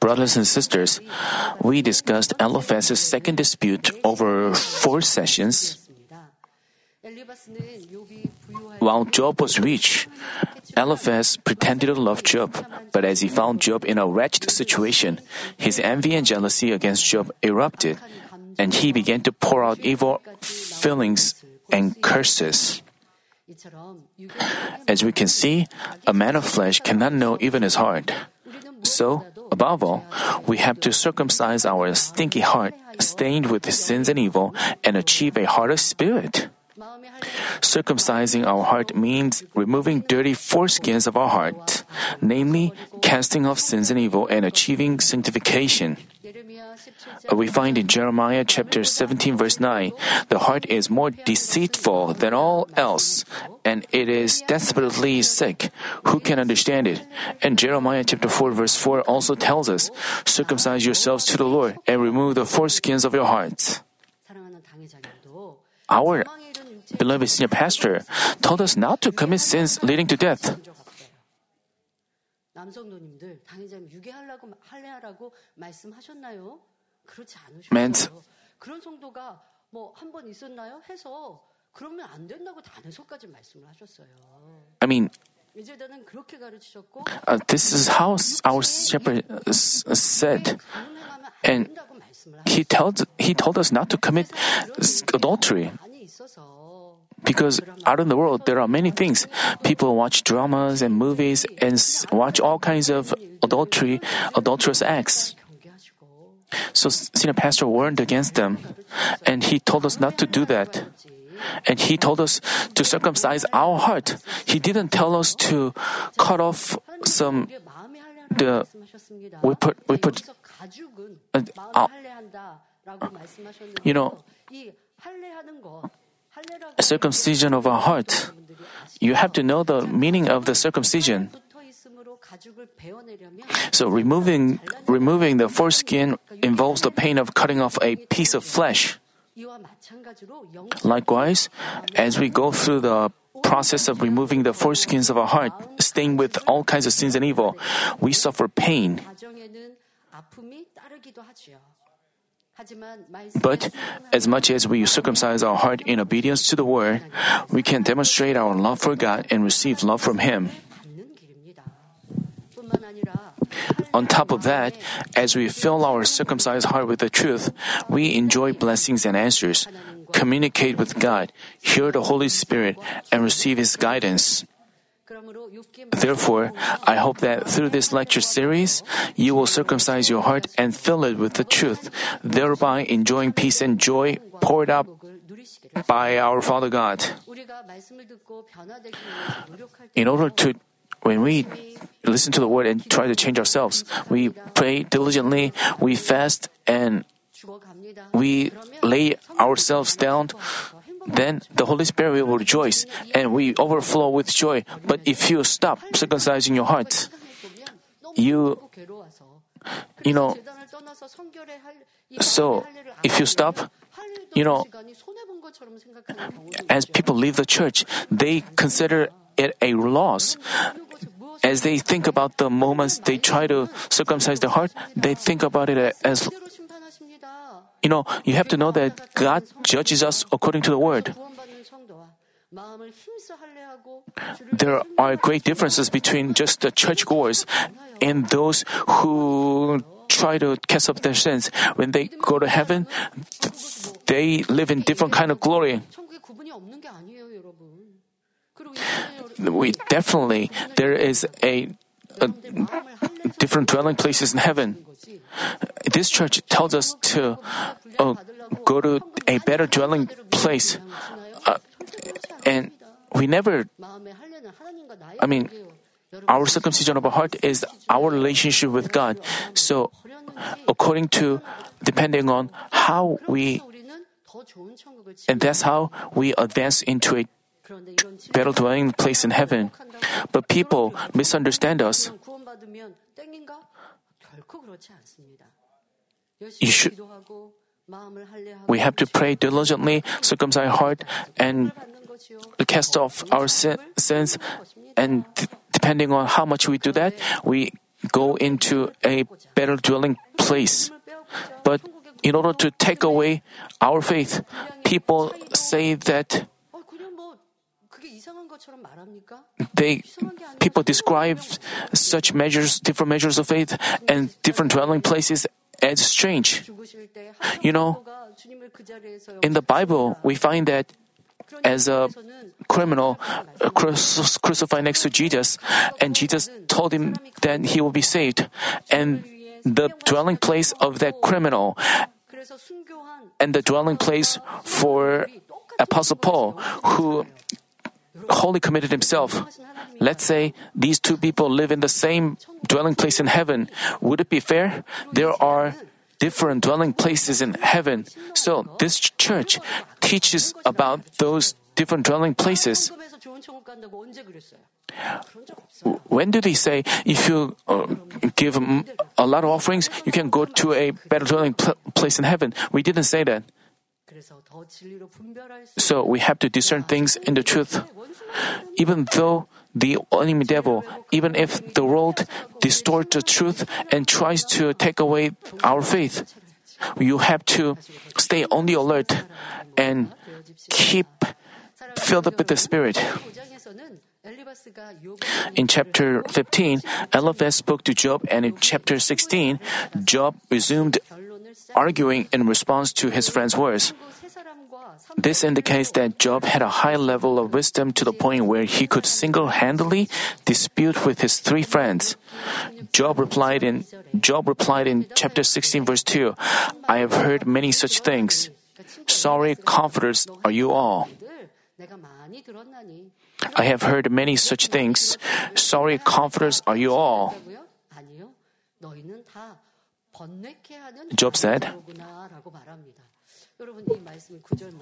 Brothers and sisters, we discussed Eliphaz's second dispute over four sessions. While Job was rich, Eliphaz pretended to love Job, but as he found Job in a wretched situation, his envy and jealousy against Job erupted, and he began to pour out evil feelings and curses. As we can see, a man of flesh cannot know even his heart. So, above all, we have to circumcise our stinky heart stained with sins and evil and achieve a heart of spirit. Circumcising our heart means removing dirty foreskins of our heart, namely, casting off sins and evil and achieving sanctification 예레미야 17장 We find in Jeremiah chapter 17 verse 9, the heart is more deceitful than all else, and it is desperately sick. Who can understand it? And Jeremiah chapter 4 verse 4 also tells us, circumcise yourselves to the Lord and remove the foreskins of your hearts. 사랑하는 당회장님도 Our 망에 이른 육체 beloved senior pastor told us not to commit sins leading to death. 적 없어요. 남성도님들 당회장님 유괴하려고 할래하라고 말씀하셨나요? meant I mean, uh, this is how our shepherd uh, uh, said, and he told he told us not to commit adultery. because out in the world there are many things. people watch dramas and movies and watch all kinds of adultery adulterous acts. So senior pastor warned against them, and he told us not to do that. And he told us to circumcise our heart. He didn't tell us to cut off some the we put we put uh, you know circumcision of our heart. You have to know the meaning of the circumcision. So removing removing the foreskin involves the pain of cutting off a piece of flesh. Likewise, as we go through the process of removing the foreskins of our heart, stained with all kinds of sins and evil, we suffer pain. But as much as we circumcise our heart in obedience to the Word, we can demonstrate our love for God and receive love from Him. On top of that, as we fill our circumcised heart with the truth, we enjoy blessings and answers, communicate with God, hear the Holy Spirit, and receive His guidance. Therefore, I hope that through this lecture series, you will circumcise your heart and fill it with the truth, thereby enjoying peace and joy poured out by our Father God. In order to when we listen to the word and try to change ourselves, we pray diligently, we fast, and we lay ourselves down, then the Holy Spirit will rejoice and we overflow with joy. But if you stop circumcising your heart, you you know, so if you stop, you know, as people leave the church, they consider it a loss. As they think about the moments they try to circumcise the heart, they think about it as you know, you have to know that God judges us according to the word. There are great differences between just the churchgoers and those who try to cast up their sins. When they go to heaven, they live in different kind of glory. We definitely there is a, a different dwelling places in heaven. This church tells us to uh, go to a better dwelling place. And we never, I mean, our circumcision of our heart is our relationship with God. So, according to, depending on how we, and that's how we advance into a better dwelling place in heaven. But people misunderstand us. You should, we have to pray diligently, circumcise heart, and cast off our sins. And depending on how much we do that, we go into a better dwelling place. But in order to take away our faith, people say that they people describe such measures, different measures of faith, and different dwelling places as strange. You know, in the Bible, we find that as a criminal uh, crucified next to Jesus, and Jesus told him that he will be saved, and the dwelling place of that criminal, and the dwelling place for Apostle Paul, who wholly committed himself. Let's say these two people live in the same dwelling place in heaven. Would it be fair? There are different dwelling places in heaven. So this church teaches about those different dwelling places. When do they say if you uh, give a lot of offerings, you can go to a better dwelling pl- place in heaven? We didn't say that. So we have to discern things in the truth. Even though the enemy devil, even if the world distorts the truth and tries to take away our faith, you have to stay on the alert and keep filled up with the Spirit. In chapter 15, Eliphaz spoke to Job, and in chapter 16, Job resumed arguing in response to his friend's words. This indicates that Job had a high level of wisdom to the point where he could single handedly dispute with his three friends. Job replied in Job replied in chapter 16 verse 2, I have heard many such things. Sorry comforters are you all. I have heard many such things. Sorry comforters are you all. 뭐라고요? 아니요. 너희는 다 번뇌케 하는 Job said. 구나라고 말합니다. 여러분 이 말씀 구절만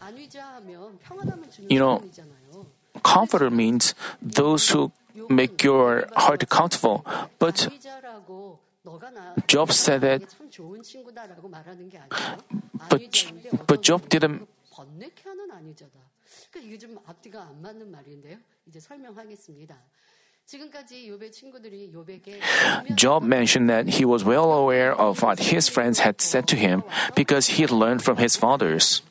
안위자하면 평안함을 주는 You know, 사람이잖아요. Comforter means those who make your heart comfortable. But 안위자라고 너가 나 Job said that 나에게 참 좋은 친구다라고 말하는 게 아니에요. But- 안위자인데 but 어떤 Job didn't- 번뇌케 하는 안위자다. 그러니까 이게 좀 앞뒤가 안 맞는 말인데요. 이제 설명하겠습니다. Job mentioned that he was well aware of what his friends had said to him because he had learned from his fathers.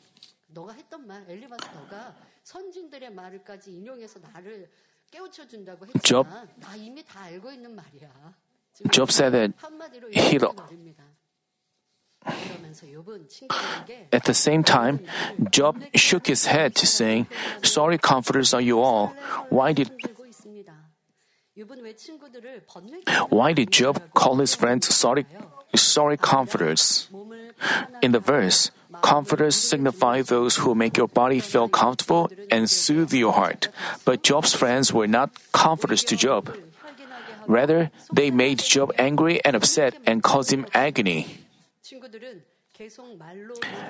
Job, Job said that he at the same time, Job shook his head, saying, Sorry, comforters are you all. Why did why did Job call his friends sorry, sorry comforters? In the verse, comforters signify those who make your body feel comfortable and soothe your heart. But Job's friends were not comforters to Job. Rather, they made Job angry and upset and caused him agony.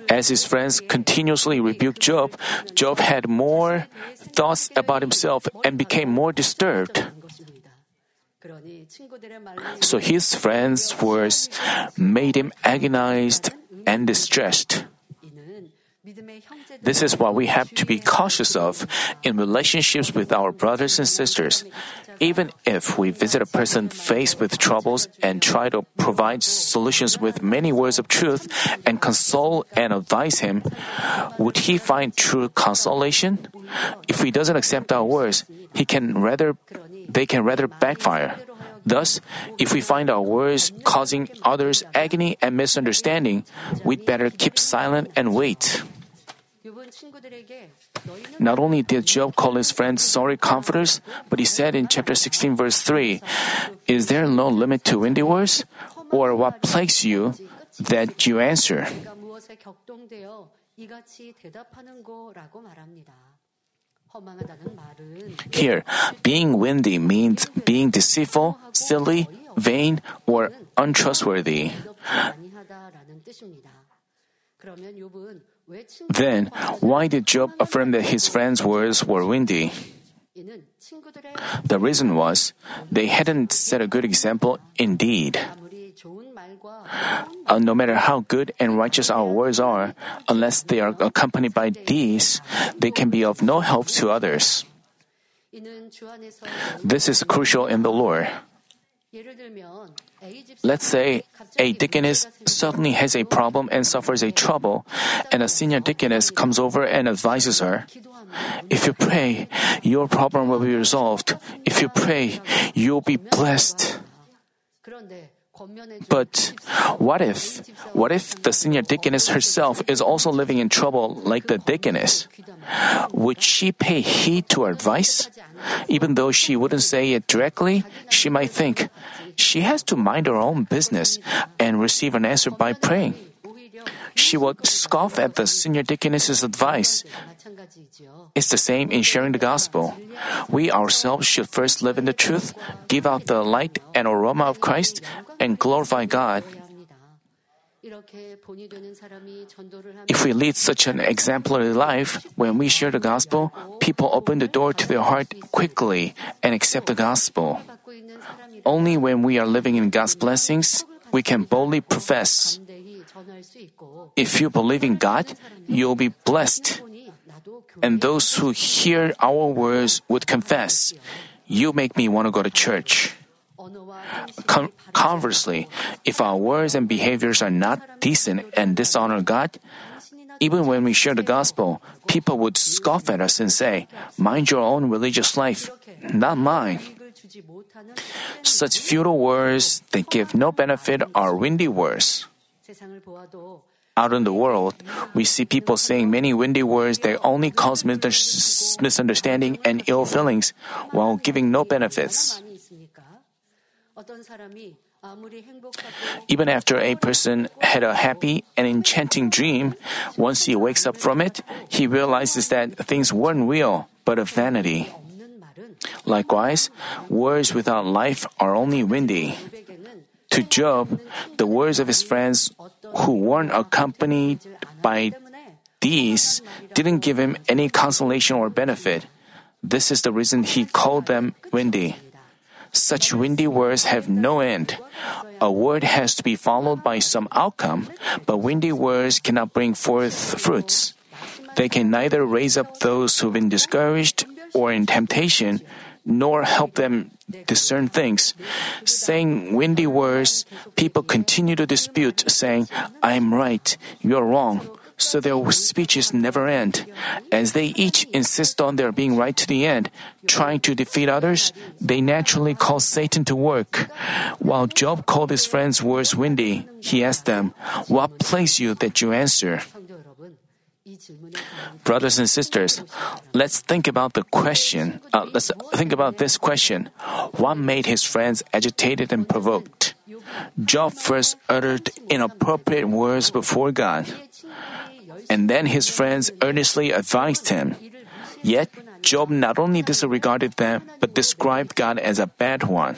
As his friends continuously rebuked Job, Job had more thoughts about himself and became more disturbed. So his friends' words made him agonized and distressed. This is what we have to be cautious of in relationships with our brothers and sisters. Even if we visit a person faced with troubles and try to provide solutions with many words of truth and console and advise him, would he find true consolation? If he doesn't accept our words, he can rather they can rather backfire. Thus, if we find our words causing others agony and misunderstanding, we'd better keep silent and wait. Not only did Job call his friends sorry comforters, but he said in chapter 16, verse 3, Is there no limit to windy words? Or what plagues you that you answer? Here, being windy means being deceitful, silly, vain, or untrustworthy. Then, why did Job affirm that his friends' words were windy? The reason was they hadn't set a good example indeed. Uh, no matter how good and righteous our words are, unless they are accompanied by deeds, they can be of no help to others. This is crucial in the Lord. Let's say a deaconess suddenly has a problem and suffers a trouble, and a senior deaconess comes over and advises her. If you pray, your problem will be resolved. If you pray, you'll be blessed. But what if? What if the senior deaconess herself is also living in trouble like the deaconess? Would she pay heed to her advice? Even though she wouldn't say it directly, she might think, she has to mind her own business and receive an answer by praying. She would scoff at the senior deaconess's advice. It's the same in sharing the gospel. We ourselves should first live in the truth, give out the light and aroma of Christ, and glorify God. If we lead such an exemplary life, when we share the gospel, people open the door to their heart quickly and accept the gospel. Only when we are living in God's blessings, we can boldly profess. If you believe in God, you'll be blessed. And those who hear our words would confess, You make me want to go to church. Con- conversely, if our words and behaviors are not decent and dishonor God, even when we share the gospel, people would scoff at us and say, Mind your own religious life, not mine. Such futile words that give no benefit are windy words. Out in the world, we see people saying many windy words that only cause misunderstanding and ill feelings while giving no benefits. Even after a person had a happy and enchanting dream, once he wakes up from it, he realizes that things weren't real, but of vanity. Likewise, words without life are only windy. To Job, the words of his friends who weren't accompanied by these didn't give him any consolation or benefit. This is the reason he called them windy. Such windy words have no end. A word has to be followed by some outcome, but windy words cannot bring forth fruits. They can neither raise up those who've been discouraged or in temptation, nor help them discern things. Saying windy words, people continue to dispute, saying, I'm right, you're wrong so their speeches never end. As they each insist on their being right to the end, trying to defeat others, they naturally call Satan to work. While Job called his friends words windy, he asked them, What place you that you answer? Brothers and sisters, let's think about the question. Uh, let's think about this question. What made his friends agitated and provoked? Job first uttered inappropriate words before God and then his friends earnestly advised him. Yet, Job not only disregarded them, but described God as a bad one.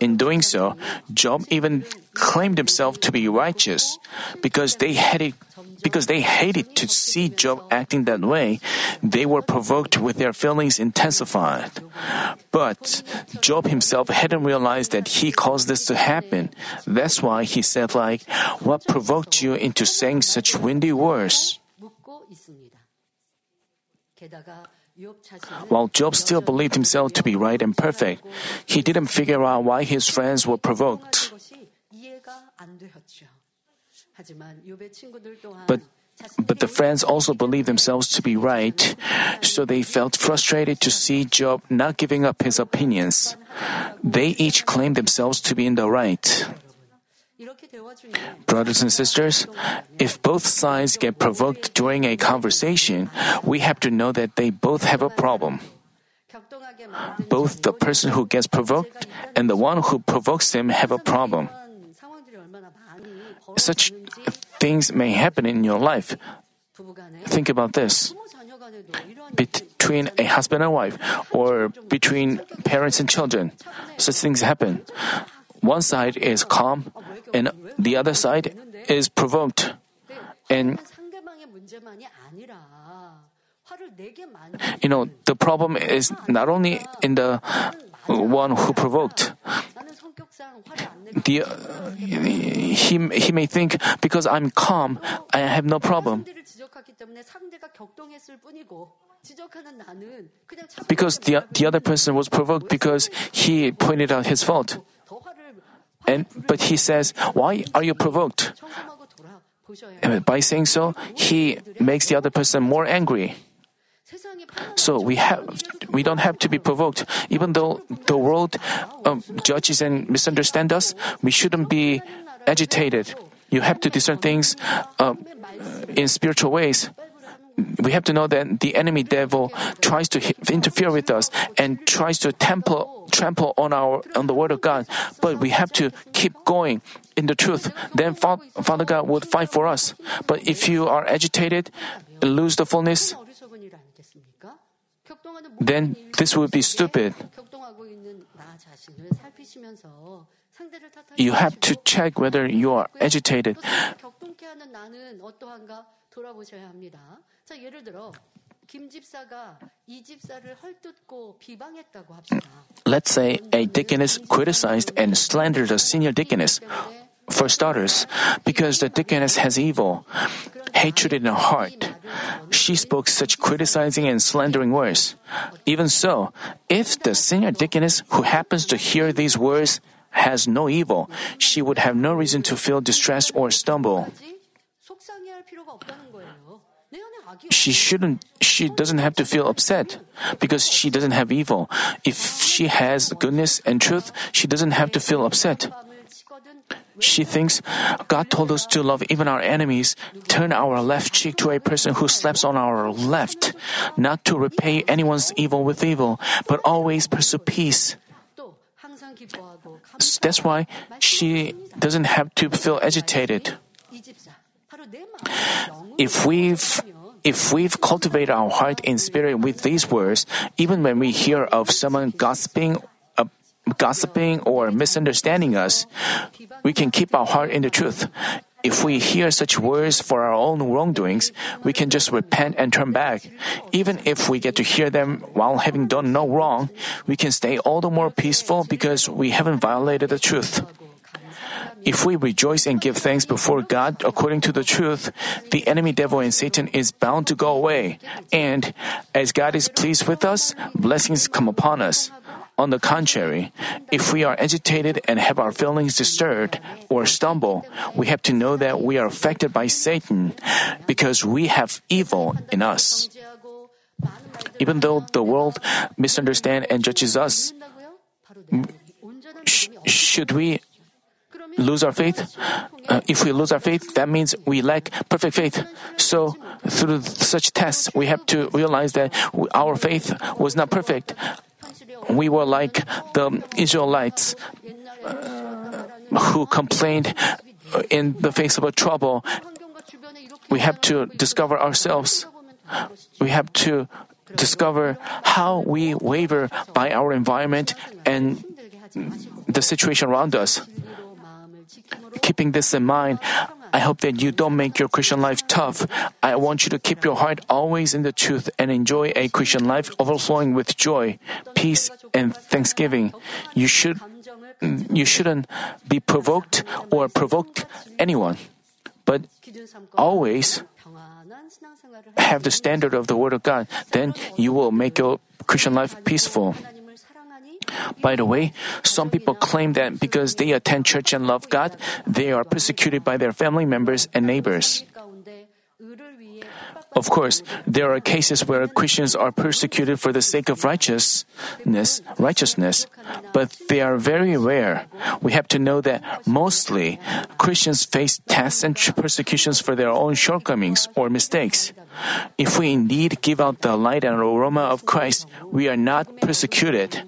In doing so, Job even claimed himself to be righteous because they hated because they hated to see Job acting that way, they were provoked with their feelings intensified. But Job himself hadn't realized that he caused this to happen. That's why he said like, "What provoked you into saying such windy words?" While Job still believed himself to be right and perfect, he didn't figure out why his friends were provoked. But but the friends also believed themselves to be right, so they felt frustrated to see Job not giving up his opinions. They each claimed themselves to be in the right. Brothers and sisters, if both sides get provoked during a conversation, we have to know that they both have a problem. Both the person who gets provoked and the one who provokes them have a problem. Such things may happen in your life. Think about this. Between a husband and wife, or between parents and children, such things happen one side is calm and the other side is provoked. And you know, the problem is not only in the one who provoked. The, uh, he, he may think, because I'm calm, I have no problem. Because the, the other person was provoked because he pointed out his fault. And, but he says, Why are you provoked? And by saying so, he makes the other person more angry. So we have, we don't have to be provoked. Even though the world um, judges and misunderstands us, we shouldn't be agitated. You have to discern things um, in spiritual ways we have to know that the enemy devil tries to interfere with us and tries to temple, trample on our on the word of God. But we have to keep going in the truth. Then Father God would fight for us. But if you are agitated, lose the fullness, then this would be stupid you have to check whether you are agitated. Let's say a deaconess criticized and slandered a senior deaconess. For starters, because the deaconess has evil, hatred in her heart. She spoke such criticizing and slandering words. Even so, if the senior deaconess who happens to hear these words has no evil, she would have no reason to feel distressed or stumble. She shouldn't she doesn't have to feel upset because she doesn't have evil. If she has goodness and truth, she doesn't have to feel upset. She thinks God told us to love even our enemies, turn our left cheek to a person who slaps on our left, not to repay anyone's evil with evil, but always pursue peace that's why she doesn't have to feel agitated. If we've if we've cultivated our heart and spirit with these words, even when we hear of someone gossiping, uh, gossiping or misunderstanding us, we can keep our heart in the truth. If we hear such words for our own wrongdoings, we can just repent and turn back. Even if we get to hear them while having done no wrong, we can stay all the more peaceful because we haven't violated the truth. If we rejoice and give thanks before God according to the truth, the enemy devil and Satan is bound to go away. And as God is pleased with us, blessings come upon us. On the contrary, if we are agitated and have our feelings disturbed or stumble, we have to know that we are affected by Satan because we have evil in us. Even though the world misunderstands and judges us, sh- should we lose our faith? Uh, if we lose our faith, that means we lack perfect faith. So, through such tests, we have to realize that our faith was not perfect we were like the Israelites uh, who complained uh, in the face of a trouble. We have to discover ourselves. We have to discover how we waver by our environment and the situation around us. Keeping this in mind, I hope that you don't make your Christian life tough. I want you to keep your heart always in the truth and enjoy a Christian life overflowing with joy, peace, and thanksgiving. You should you shouldn't be provoked or provoke anyone, but always have the standard of the Word of God. Then you will make your Christian life peaceful. By the way, some people claim that because they attend church and love God, they are persecuted by their family members and neighbors. Of course, there are cases where Christians are persecuted for the sake of righteousness, righteousness, but they are very rare. We have to know that mostly Christians face tests and persecutions for their own shortcomings or mistakes. If we indeed give out the light and aroma of Christ, we are not persecuted.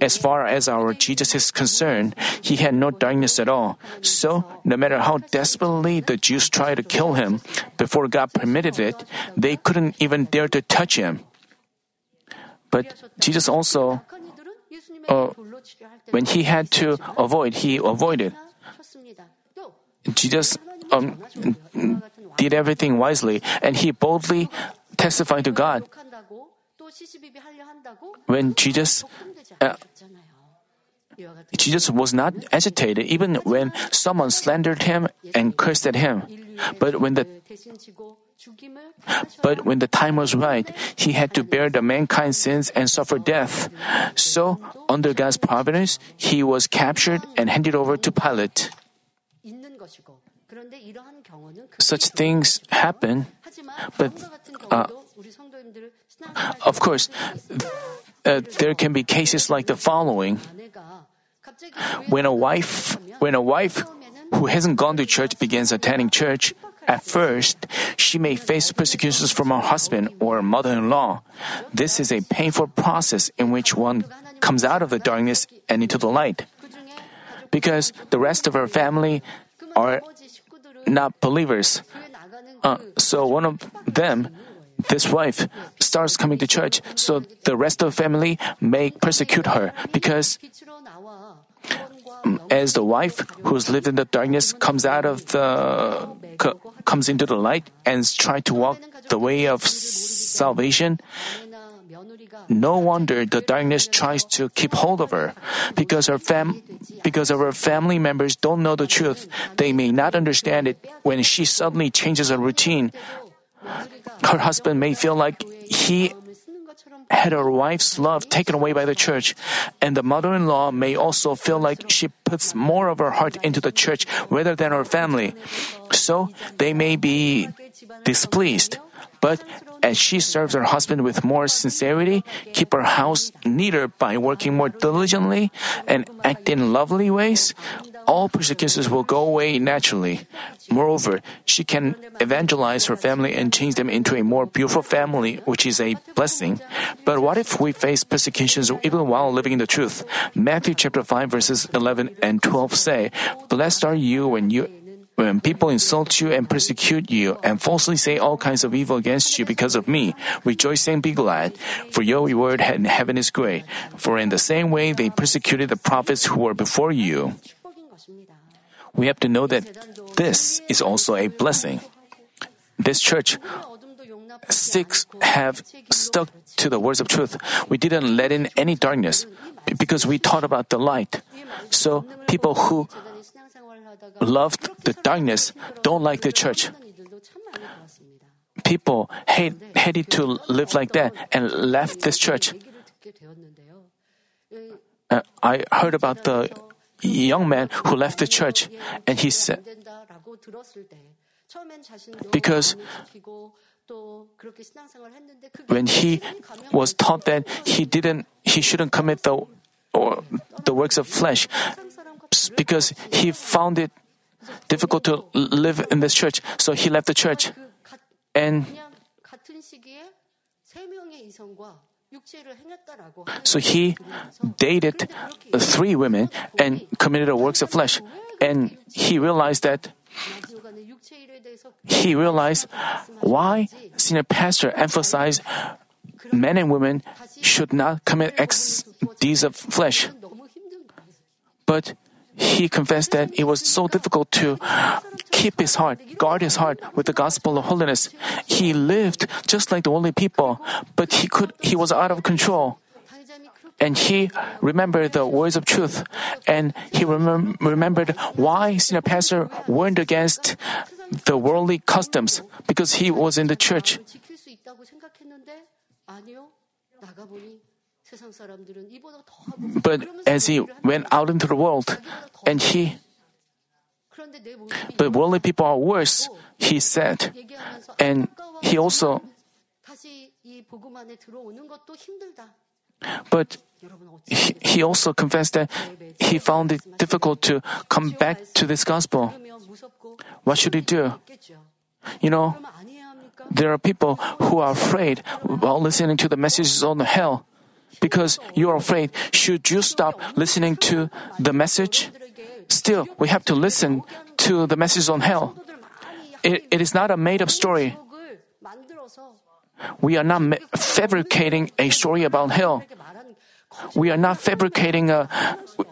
As far as our Jesus is concerned, he had no darkness at all. So, no matter how desperately the Jews tried to kill him, before God permitted it, they couldn't even dare to touch him. But Jesus also, uh, when he had to avoid, he avoided. Jesus um, did everything wisely and he boldly testified to God. When Jesus, uh, Jesus was not agitated even when someone slandered him and cursed at him. But when the but when the time was right, he had to bear the mankind's sins and suffer death. So, under God's providence, he was captured and handed over to Pilate. Such things happen, but uh, of course, uh, there can be cases like the following. When a wife, when a wife who hasn't gone to church begins attending church, at first, she may face persecutions from her husband or mother in law. This is a painful process in which one comes out of the darkness and into the light. Because the rest of her family are not believers. Uh, so one of them, this wife, starts coming to church, so the rest of the family may persecute her because mm, as the wife who's lived in the darkness comes out of the comes into the light and try to walk the way of salvation, no wonder the darkness tries to keep hold of her. Because her fam- because of her family members don't know the truth, they may not understand it when she suddenly changes her routine. Her husband may feel like he had her wife's love taken away by the church, and the mother in law may also feel like she puts more of her heart into the church rather than her family. So they may be displeased. But as she serves her husband with more sincerity, keep her house neater by working more diligently, and act in lovely ways, all persecutions will go away naturally. Moreover, she can evangelize her family and change them into a more beautiful family, which is a blessing. But what if we face persecutions even while living in the truth? Matthew chapter 5 verses 11 and 12 say, Blessed are you when you when people insult you and persecute you and falsely say all kinds of evil against you because of me, rejoice and be glad, for your reward in heaven is great. For in the same way they persecuted the prophets who were before you we have to know that this is also a blessing. This church sticks have stuck to the words of truth. We didn't let in any darkness because we taught about the light. So people who loved the darkness don't like the church. People hate, hated to live like that and left this church. Uh, I heard about the young man who left the church, and he said, because when he was taught that he didn't, he shouldn't commit the or the works of flesh, because he found it difficult to live in this church, so he left the church, and. So he dated three women and committed works of flesh. And he realized that he realized why senior pastor emphasized men and women should not commit ex- deeds of flesh. But he confessed that it was so difficult to keep his heart, guard his heart with the gospel of holiness. He lived just like the worldly people, but he could he was out of control. And he remembered the words of truth, and he remembered why senior pastor warned against the worldly customs because he was in the church. But as he went out into the world, and he but worldly people are worse, he said. And he also but he, he also confessed that he found it difficult to come back to this gospel. What should he do? You know, there are people who are afraid while listening to the messages on hell because you are afraid, should you stop listening to the message? Still, we have to listen to the message on hell. it, it is not a made up story. We are not ma- fabricating a story about hell. We are not fabricating a,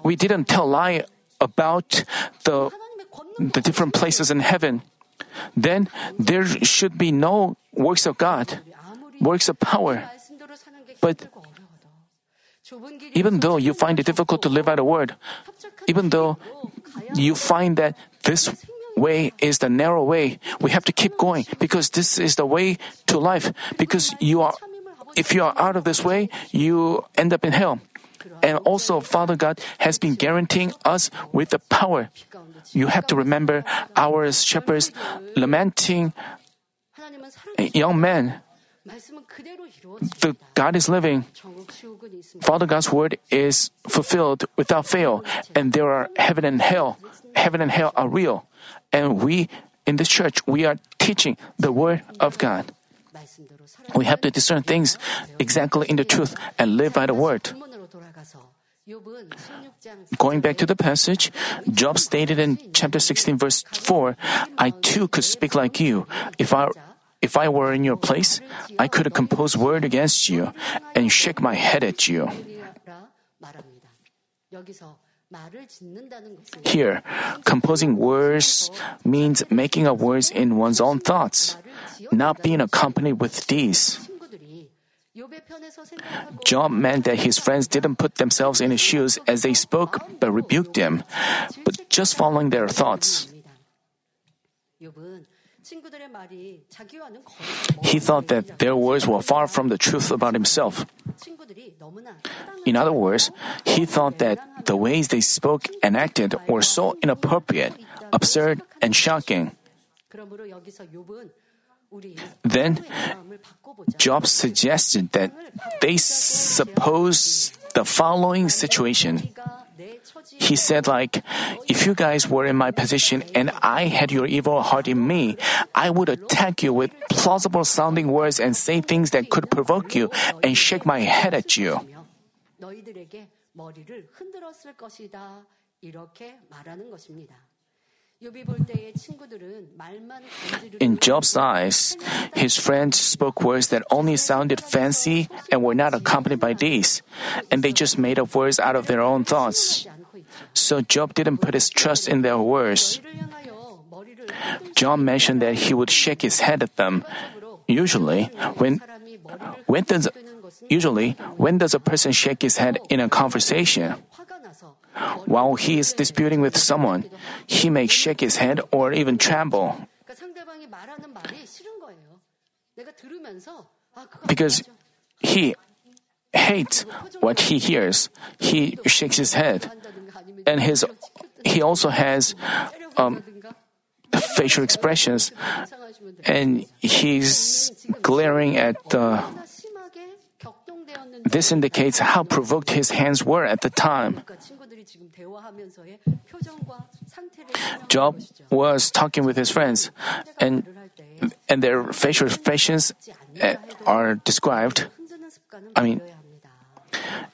we didn't tell lie about the, the different places in heaven. Then there should be no works of God, works of power. But even though you find it difficult to live out a word, even though you find that this way is the narrow way, we have to keep going because this is the way to life. Because you are, if you are out of this way, you end up in hell. And also, Father God has been guaranteeing us with the power. You have to remember our shepherds lamenting young men. The God is living. Father God's word is fulfilled without fail, and there are heaven and hell. Heaven and hell are real. And we in this church, we are teaching the word of God. We have to discern things exactly in the truth and live by the word. Going back to the passage, Job stated in chapter 16 verse 4, I too could speak like you. If I if I were in your place, I could compose word against you and shake my head at you. Here, composing words means making up words in one's own thoughts, not being accompanied with deeds. Job meant that his friends didn't put themselves in his shoes as they spoke but rebuked him, but just following their thoughts. He thought that their words were far from the truth about himself. In other words, he thought that the ways they spoke and acted were so inappropriate, absurd, and shocking. Then Job suggested that they suppose the following situation. He said like, if you guys were in my position and I had your evil heart in me, I would attack you with plausible sounding words and say things that could provoke you and shake my head at you. In Job's eyes, his friends spoke words that only sounded fancy and were not accompanied by deeds, and they just made up words out of their own thoughts. So Job didn't put his trust in their words. Job mentioned that he would shake his head at them. Usually, when when does usually when does a person shake his head in a conversation? While he is disputing with someone, he may shake his head or even tremble. Because he hates what he hears, he shakes his head. And his, he also has um, facial expressions, and he's glaring at the. This indicates how provoked his hands were at the time. Job was talking with his friends, and and their facial expressions uh, are described. I mean,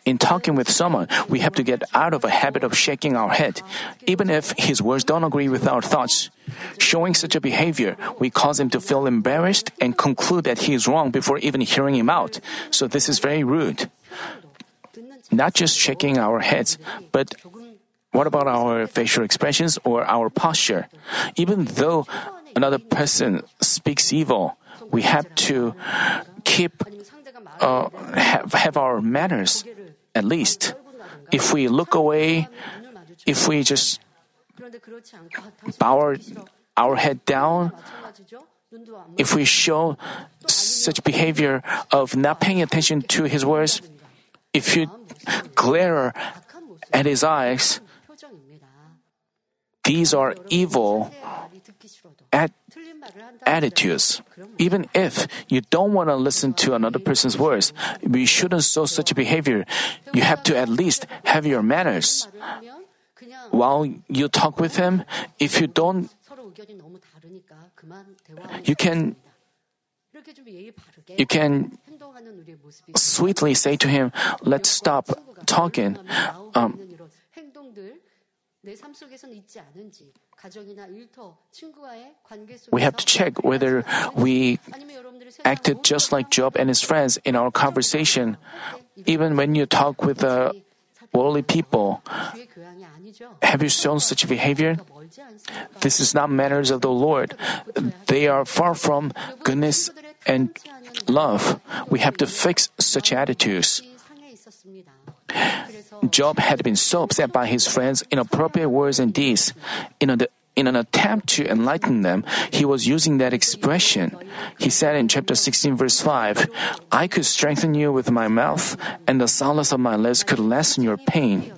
in talking with someone, we have to get out of a habit of shaking our head, even if his words don't agree with our thoughts. Showing such a behavior, we cause him to feel embarrassed and conclude that he is wrong before even hearing him out. So this is very rude. Not just shaking our heads, but what about our facial expressions or our posture? Even though another person speaks evil, we have to keep uh, have, have our manners at least. If we look away, if we just bow our, our head down, if we show such behavior of not paying attention to his words, if you glare at his eyes, these are evil at attitudes. Even if you don't want to listen to another person's words, we shouldn't show such behavior. You have to at least have your manners. While you talk with him, if you don't, you can you can sweetly say to him, "Let's stop talking." Um, we have to check whether we acted just like Job and his friends in our conversation. Even when you talk with the worldly people. Have you shown such behavior? This is not manners of the Lord. They are far from goodness and love. We have to fix such attitudes. Job had been so upset by his friends' inappropriate words and deeds. You know, the in an attempt to enlighten them, he was using that expression. He said in chapter 16, verse 5, I could strengthen you with my mouth, and the solace of my lips could lessen your pain.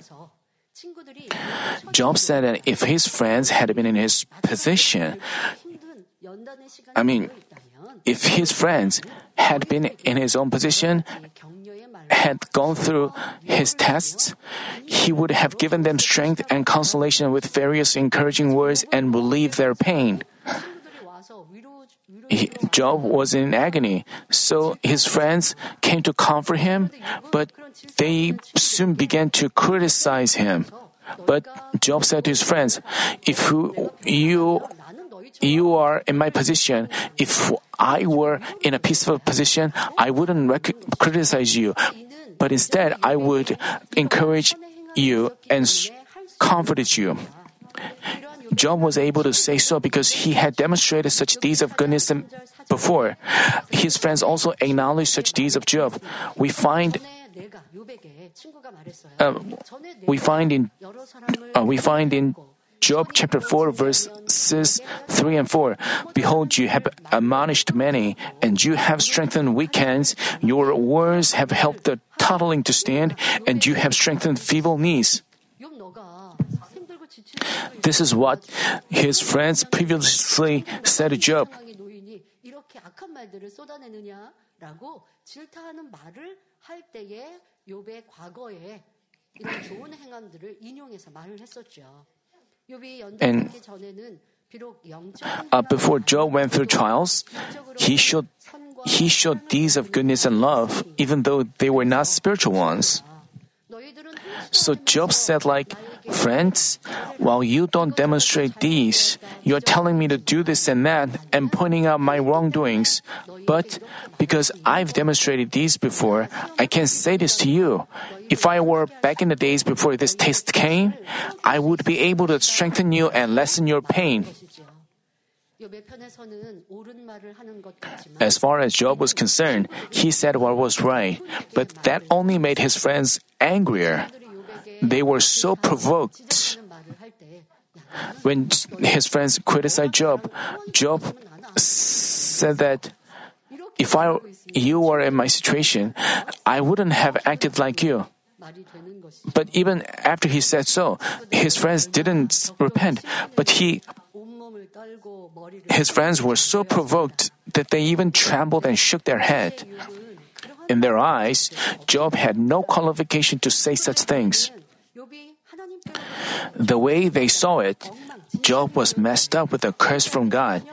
Job said that if his friends had been in his position, I mean, if his friends had been in his own position had gone through his tests, he would have given them strength and consolation with various encouraging words and relieved their pain. He, Job was in agony, so his friends came to comfort him, but they soon began to criticize him. But Job said to his friends, If you you are in my position. If I were in a peaceful position, I wouldn't rec- criticize you, but instead I would encourage you and comfort you. Job was able to say so because he had demonstrated such deeds of goodness before. His friends also acknowledged such deeds of Job. We find uh, we find in uh, we find in Job chapter 4, verses 3 and 4. Behold, you have admonished many, and you have strengthened weak hands. Your words have helped the toddling to stand, and you have strengthened feeble knees. This is what his friends previously said to Job. And uh, before Job went through trials, he showed, he showed deeds of goodness and love, even though they were not spiritual ones. So Job said, like, friends, while you don't demonstrate these, you're telling me to do this and that and pointing out my wrongdoings. But because I've demonstrated these before, I can say this to you. If I were back in the days before this test came, I would be able to strengthen you and lessen your pain. As far as Job was concerned, he said what was right, but that only made his friends angrier. They were so provoked. When his friends criticized Job, Job said that if I, you were in my situation, I wouldn't have acted like you. But even after he said so, his friends didn't repent, but he his friends were so provoked that they even trembled and shook their head. In their eyes, Job had no qualification to say such things. The way they saw it, Job was messed up with a curse from God.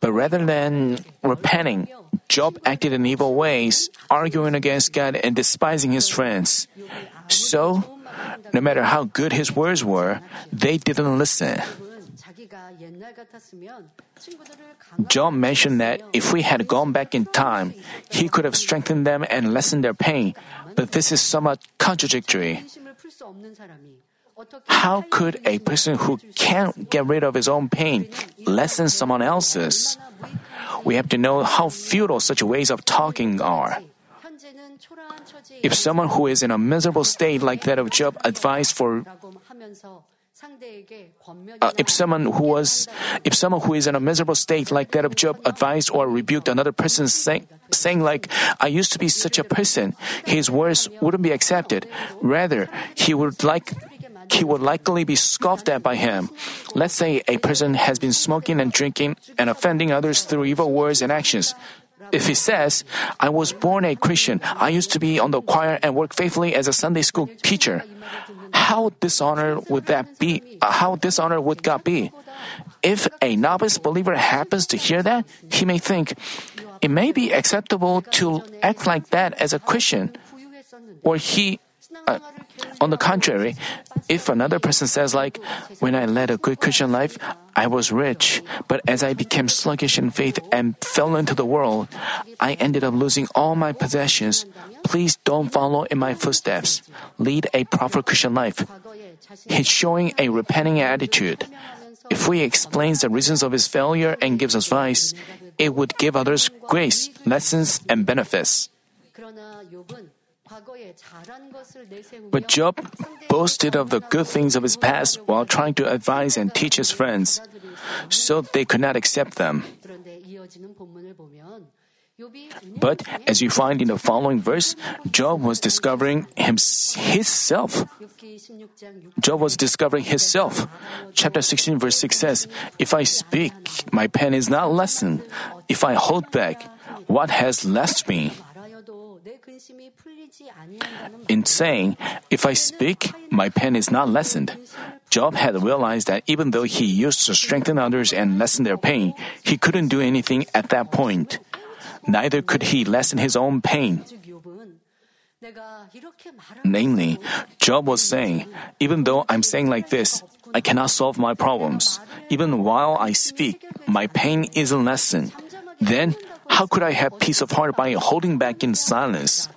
But rather than repenting, Job acted in evil ways, arguing against God and despising his friends. So, no matter how good his words were, they didn't listen. Job mentioned that if we had gone back in time, he could have strengthened them and lessened their pain, but this is somewhat contradictory. How could a person who can't get rid of his own pain lessen someone else's? We have to know how futile such ways of talking are. If someone who is in a miserable state like that of Job advised for uh, if someone who was, if someone who is in a miserable state like that of Job advised or rebuked another person, saying, saying like, "I used to be such a person," his words wouldn't be accepted. Rather, he would like he would likely be scoffed at by him. Let's say a person has been smoking and drinking and offending others through evil words and actions. If he says, I was born a Christian, I used to be on the choir and work faithfully as a Sunday school teacher, how dishonored would that be? Uh, how dishonored would God be? If a novice believer happens to hear that, he may think, it may be acceptable to act like that as a Christian, or he, uh, on the contrary, if another person says like, when I led a good Christian life, I was rich, but as I became sluggish in faith and fell into the world, I ended up losing all my possessions. Please don't follow in my footsteps. Lead a proper Christian life. He's showing a repenting attitude. If we explains the reasons of his failure and gives advice, it would give others grace, lessons, and benefits. But Job boasted of the good things of his past while trying to advise and teach his friends, so they could not accept them. But as you find in the following verse, Job was discovering himself. Job was discovering himself. Chapter 16, verse 6 says, If I speak, my pen is not lessened. If I hold back, what has left me? In saying, if I speak, my pain is not lessened, Job had realized that even though he used to strengthen others and lessen their pain, he couldn't do anything at that point. Neither could he lessen his own pain. Namely, Job was saying, even though I'm saying like this, I cannot solve my problems. Even while I speak, my pain isn't lessened. Then, how could I have peace of heart by holding back in silence?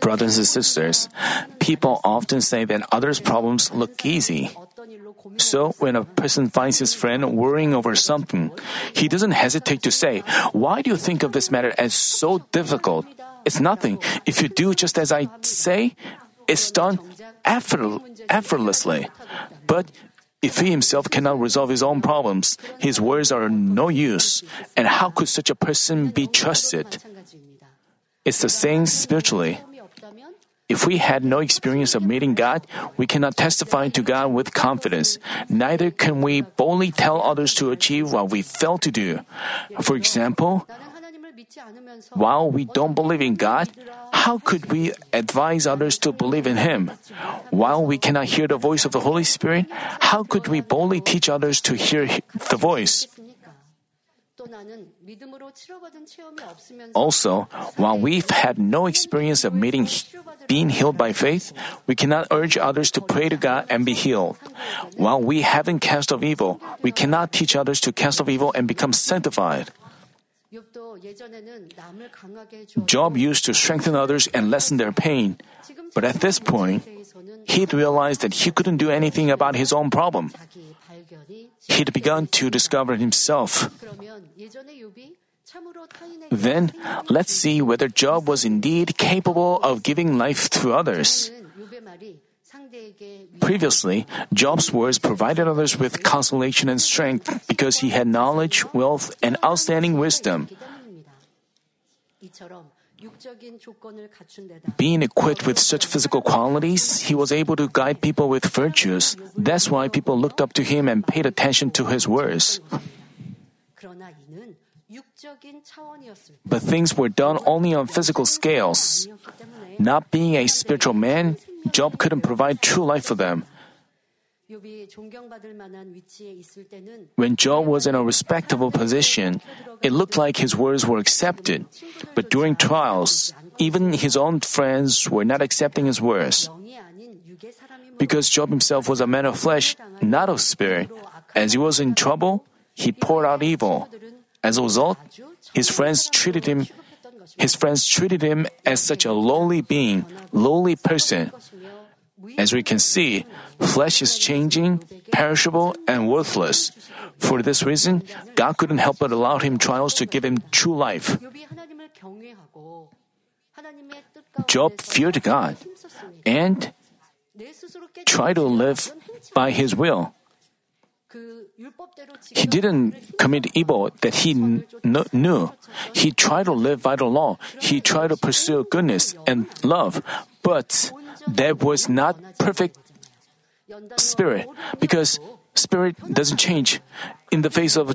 Brothers and sisters, people often say that others' problems look easy. So, when a person finds his friend worrying over something, he doesn't hesitate to say, Why do you think of this matter as so difficult? It's nothing. If you do just as I say, it's done effortlessly. But if he himself cannot resolve his own problems, his words are no use, and how could such a person be trusted? It's the same spiritually. If we had no experience of meeting God, we cannot testify to God with confidence. Neither can we boldly tell others to achieve what we fail to do. For example, while we don't believe in God, how could we advise others to believe in Him? While we cannot hear the voice of the Holy Spirit, how could we boldly teach others to hear the voice? Also, while we've had no experience of meeting, being healed by faith, we cannot urge others to pray to God and be healed. While we haven't cast off evil, we cannot teach others to cast off evil and become sanctified. Job used to strengthen others and lessen their pain. But at this point, he'd realized that he couldn't do anything about his own problem. He'd begun to discover himself. Then, let's see whether Job was indeed capable of giving life to others. Previously, Job's words provided others with consolation and strength because he had knowledge, wealth, and outstanding wisdom. Being equipped with such physical qualities, he was able to guide people with virtues. That's why people looked up to him and paid attention to his words. But things were done only on physical scales. Not being a spiritual man, Job couldn't provide true life for them. When Job was in a respectable position, it looked like his words were accepted. But during trials, even his own friends were not accepting his words. Because Job himself was a man of flesh, not of spirit, as he was in trouble, he poured out evil. As a result, his friends treated him his friends treated him as such a lowly being, lowly person. As we can see, Flesh is changing, perishable, and worthless. For this reason, God couldn't help but allow him trials to give him true life. Job feared God and tried to live by his will. He didn't commit evil that he n- knew. He tried to live by the law. He tried to pursue goodness and love, but that was not perfect spirit because spirit doesn't change. In the face of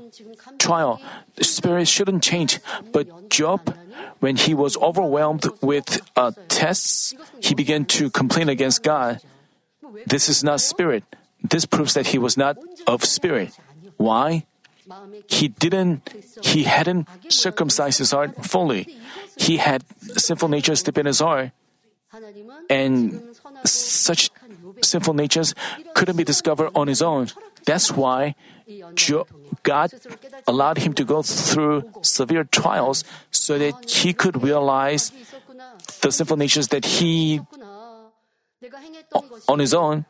trial, spirit shouldn't change. But Job, when he was overwhelmed with uh, tests, he began to complain against God. This is not spirit. This proves that he was not of spirit. Why? He didn't, he hadn't circumcised his heart fully. He had sinful nature deep in his heart. And such sinful natures couldn't be discovered on his own. That's why God allowed him to go through severe trials so that he could realize the sinful natures that he on his own.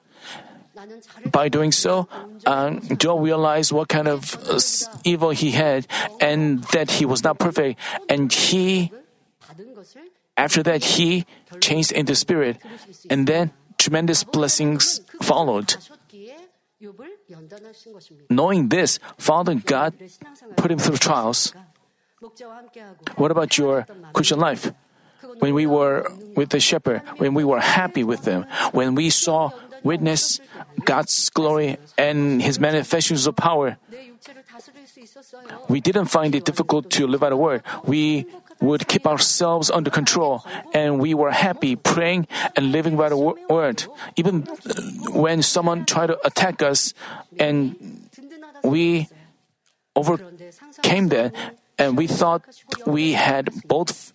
By doing so, uh, um, Job realized what kind of uh, evil he had and that he was not perfect. And he, after that, he changed into spirit. And then tremendous blessings followed. Knowing this, Father God put him through trials. What about your Christian life? When we were with the shepherd, when we were happy with them, when we saw witness God's glory and his manifestations of power, we didn't find it difficult to live out a word. We would keep ourselves under control, and we were happy praying and living by the word. Even when someone tried to attack us, and we overcame that, and we thought we had both,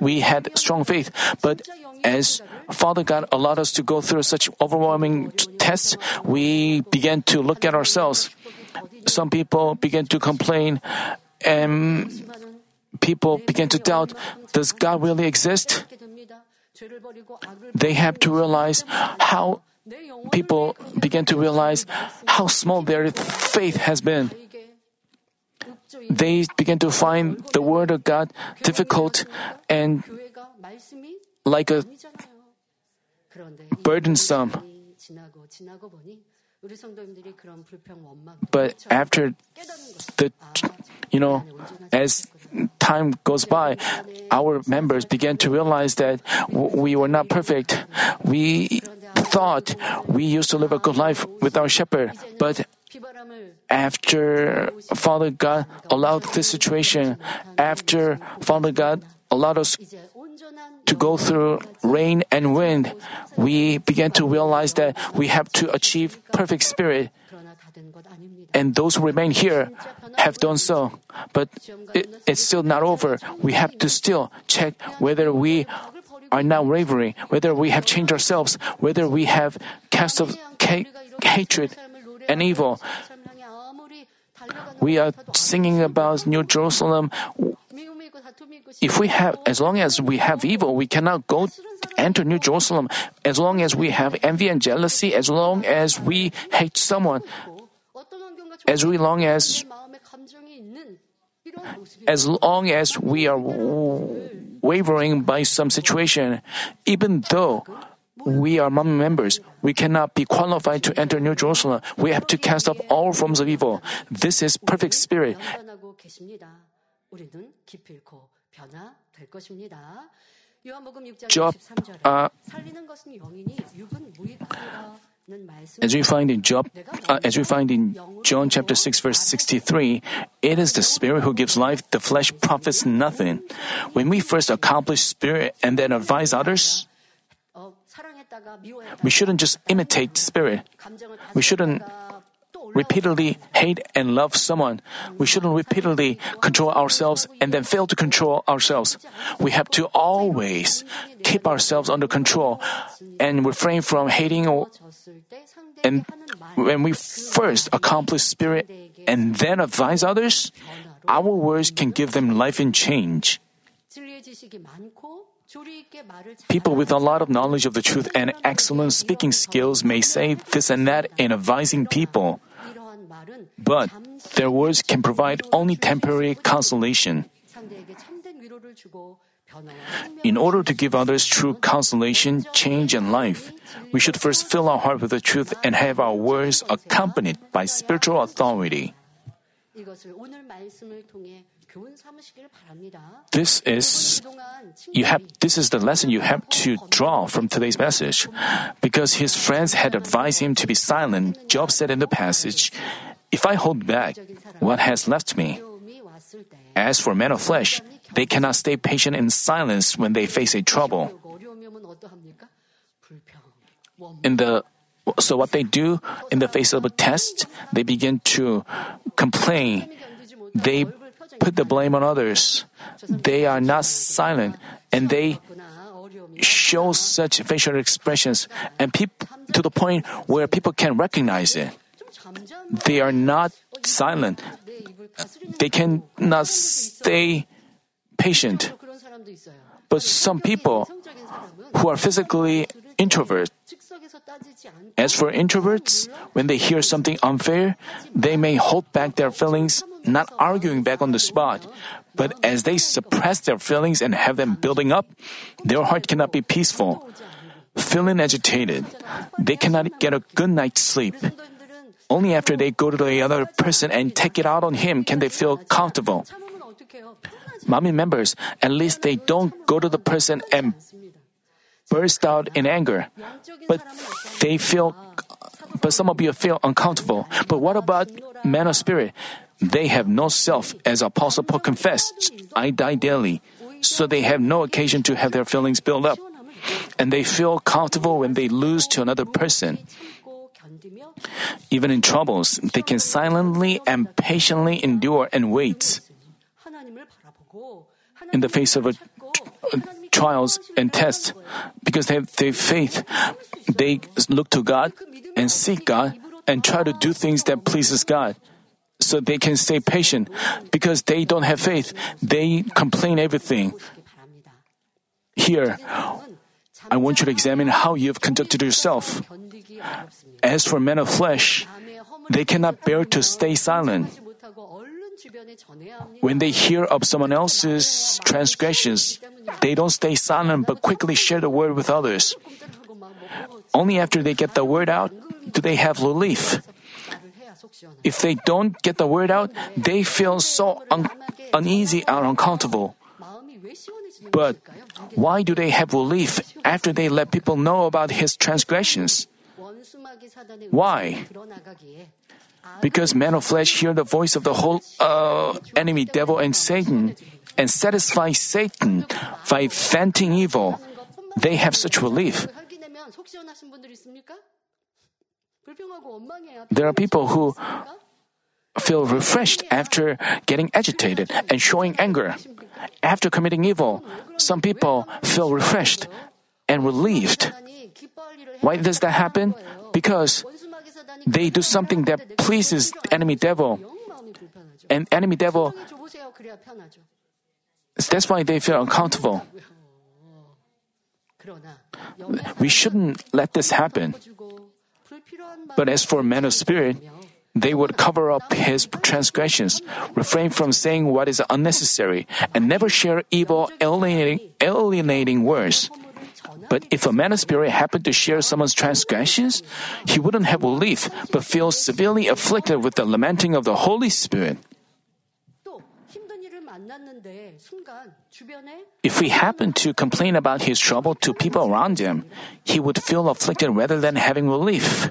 we had strong faith. But as Father God allowed us to go through such overwhelming tests, we began to look at ourselves. Some people began to complain and people begin to doubt, does God really exist? They have to realize how people begin to realize how small their faith has been. They begin to find the Word of God difficult and like a burdensome. But after the, you know, as time goes by, our members began to realize that we were not perfect. We thought we used to live a good life with our shepherd, but after Father God allowed this situation, after Father God allowed us to go through rain and wind, we began to realize that we have to achieve perfect spirit. And those who remain here have done so. But it, it's still not over. We have to still check whether we are not wavering, whether we have changed ourselves, whether we have cast off ca- hatred and evil. We are singing about New Jerusalem. If we have, as long as we have evil, we cannot go enter New Jerusalem. As long as we have envy and jealousy, as long as we hate someone, as long as as long as we are wavering by some situation, even though we are mom members, we cannot be qualified to enter New Jerusalem. We have to cast off all forms of evil. This is perfect spirit. 연단하고 계십니다. 우리는 기필코 변화될 것입니다. 요한복음 6장 Job, 23절에 uh, 살리는 것은 영이니 육은 무익하리라는 말씀. As we find in Job, uh, as we find in John chapter 6 verse 63, it is the spirit who gives life, the flesh profits nothing. When we first accomplish spirit and then advise others, 어, 사랑했다가 미워했다가 we shouldn't just imitate spirit. 감정을 We shouldn't repeatedly hate and love someone. We shouldn't repeatedly control ourselves and then fail to control ourselves. We have to always keep ourselves under control and refrain from hating or, and when we first accomplish spirit and then advise others, our words can give them life and change. People with a lot of knowledge of the truth and excellent speaking skills may say this and that in advising people. But their words can provide only temporary consolation. In order to give others true consolation, change, and life, we should first fill our heart with the truth and have our words accompanied by spiritual authority. This is you have this is the lesson you have to draw from today's message. Because his friends had advised him to be silent, Job said in the passage, If I hold back, what has left me? As for men of flesh, they cannot stay patient in silence when they face a trouble. In the so what they do in the face of a test, they begin to complain. They put the blame on others. They are not silent and they show such facial expressions and peop- to the point where people can recognize it. They are not silent. They cannot stay patient. But some people who are physically introverts, as for introverts, when they hear something unfair, they may hold back their feelings not arguing back on the spot, but as they suppress their feelings and have them building up, their heart cannot be peaceful. Feeling agitated, they cannot get a good night's sleep. Only after they go to the other person and take it out on him can they feel comfortable. Manmin members, at least they don't go to the person and burst out in anger. But they feel, but some of you feel uncomfortable. But what about man of spirit? They have no self, as Apostle Paul confessed, I die daily. So they have no occasion to have their feelings built up. And they feel comfortable when they lose to another person. Even in troubles, they can silently and patiently endure and wait. In the face of a trials and tests, because they have their faith, they look to God and seek God and try to do things that pleases God so they can stay patient. Because they don't have faith, they complain everything. Here, I want you to examine how you have conducted yourself. As for men of flesh, they cannot bear to stay silent. When they hear of someone else's transgressions, they don't stay silent but quickly share the word with others. Only after they get the word out do they have relief if they don't get the word out, they feel so un- uneasy and uncomfortable. But why do they have relief after they let people know about his transgressions? Why? Because men of flesh hear the voice of the whole uh, enemy, devil, and Satan, and satisfy Satan by venting evil. They have such relief. There are people who feel refreshed after getting agitated and showing anger. After committing evil, some people feel refreshed and relieved. Why does that happen? Because they do something that pleases enemy devil. And enemy devil that's why they feel uncomfortable. We shouldn't let this happen. But as for men of spirit, they would cover up his transgressions, refrain from saying what is unnecessary, and never share evil, alienating, alienating words. But if a man of spirit happened to share someone's transgressions, he wouldn't have relief, but feels severely afflicted with the lamenting of the Holy Spirit. If he happened to complain about his trouble to people around him, he would feel afflicted rather than having relief.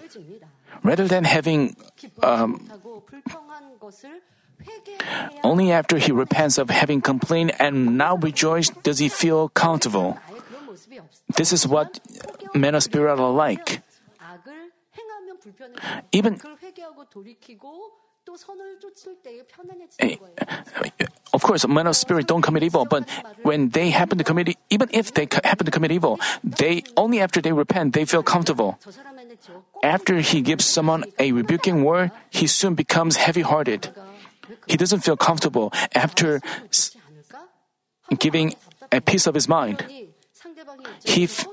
Rather than having. Um, only after he repents of having complained and now rejoiced does he feel comfortable. This is what men of spirit are like. Even of course, men of spirit don't commit evil, but when they happen to commit, even if they happen to commit evil, they only after they repent they feel comfortable. After he gives someone a rebuking word, he soon becomes heavy-hearted. He doesn't feel comfortable after giving a piece of his mind. He f-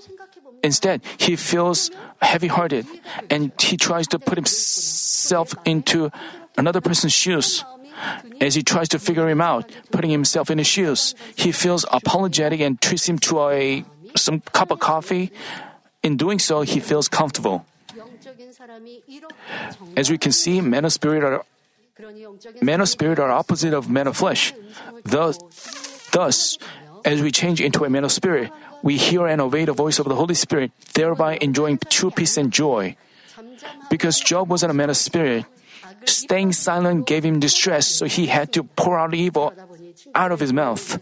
instead he feels heavy-hearted and he tries to put himself into another person's shoes. As he tries to figure him out, putting himself in his shoes, he feels apologetic and treats him to a some cup of coffee. In doing so, he feels comfortable. As we can see, men of spirit are men of spirit are opposite of men of flesh. Thus, thus, as we change into a man of spirit, we hear and obey the voice of the Holy Spirit, thereby enjoying true peace and joy. Because Job wasn't a man of spirit, Staying silent gave him distress, so he had to pour out evil out of his mouth.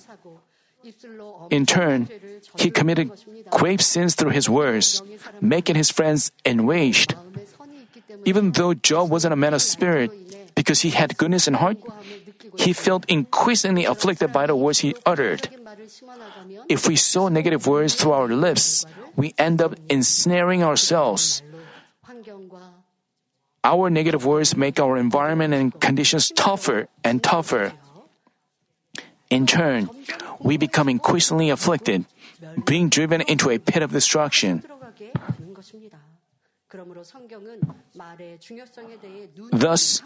In turn, he committed grave sins through his words, making his friends enraged. Even though Job wasn't a man of spirit, because he had goodness in heart, he felt increasingly afflicted by the words he uttered. If we sow negative words through our lips, we end up ensnaring ourselves. Our negative words make our environment and conditions tougher and tougher. In turn, we become increasingly afflicted, being driven into a pit of destruction. Thus,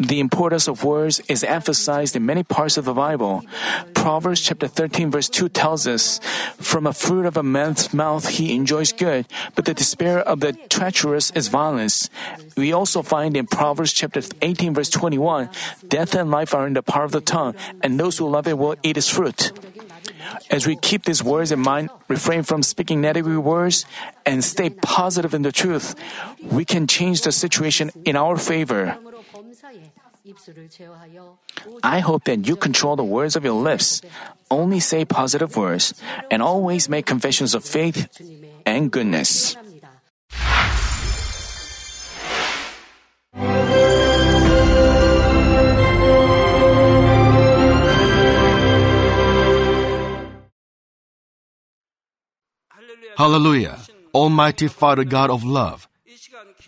the importance of words is emphasized in many parts of the Bible. Proverbs chapter 13 verse 2 tells us, From a fruit of a man's mouth he enjoys good, but the despair of the treacherous is violence. We also find in Proverbs chapter 18 verse 21, Death and life are in the power of the tongue, and those who love it will eat its fruit. As we keep these words in mind, refrain from speaking negative words, and stay positive in the truth, we can change the situation in our favor. I hope that you control the words of your lips. Only say positive words and always make confessions of faith and goodness. Hallelujah! Almighty Father God of love,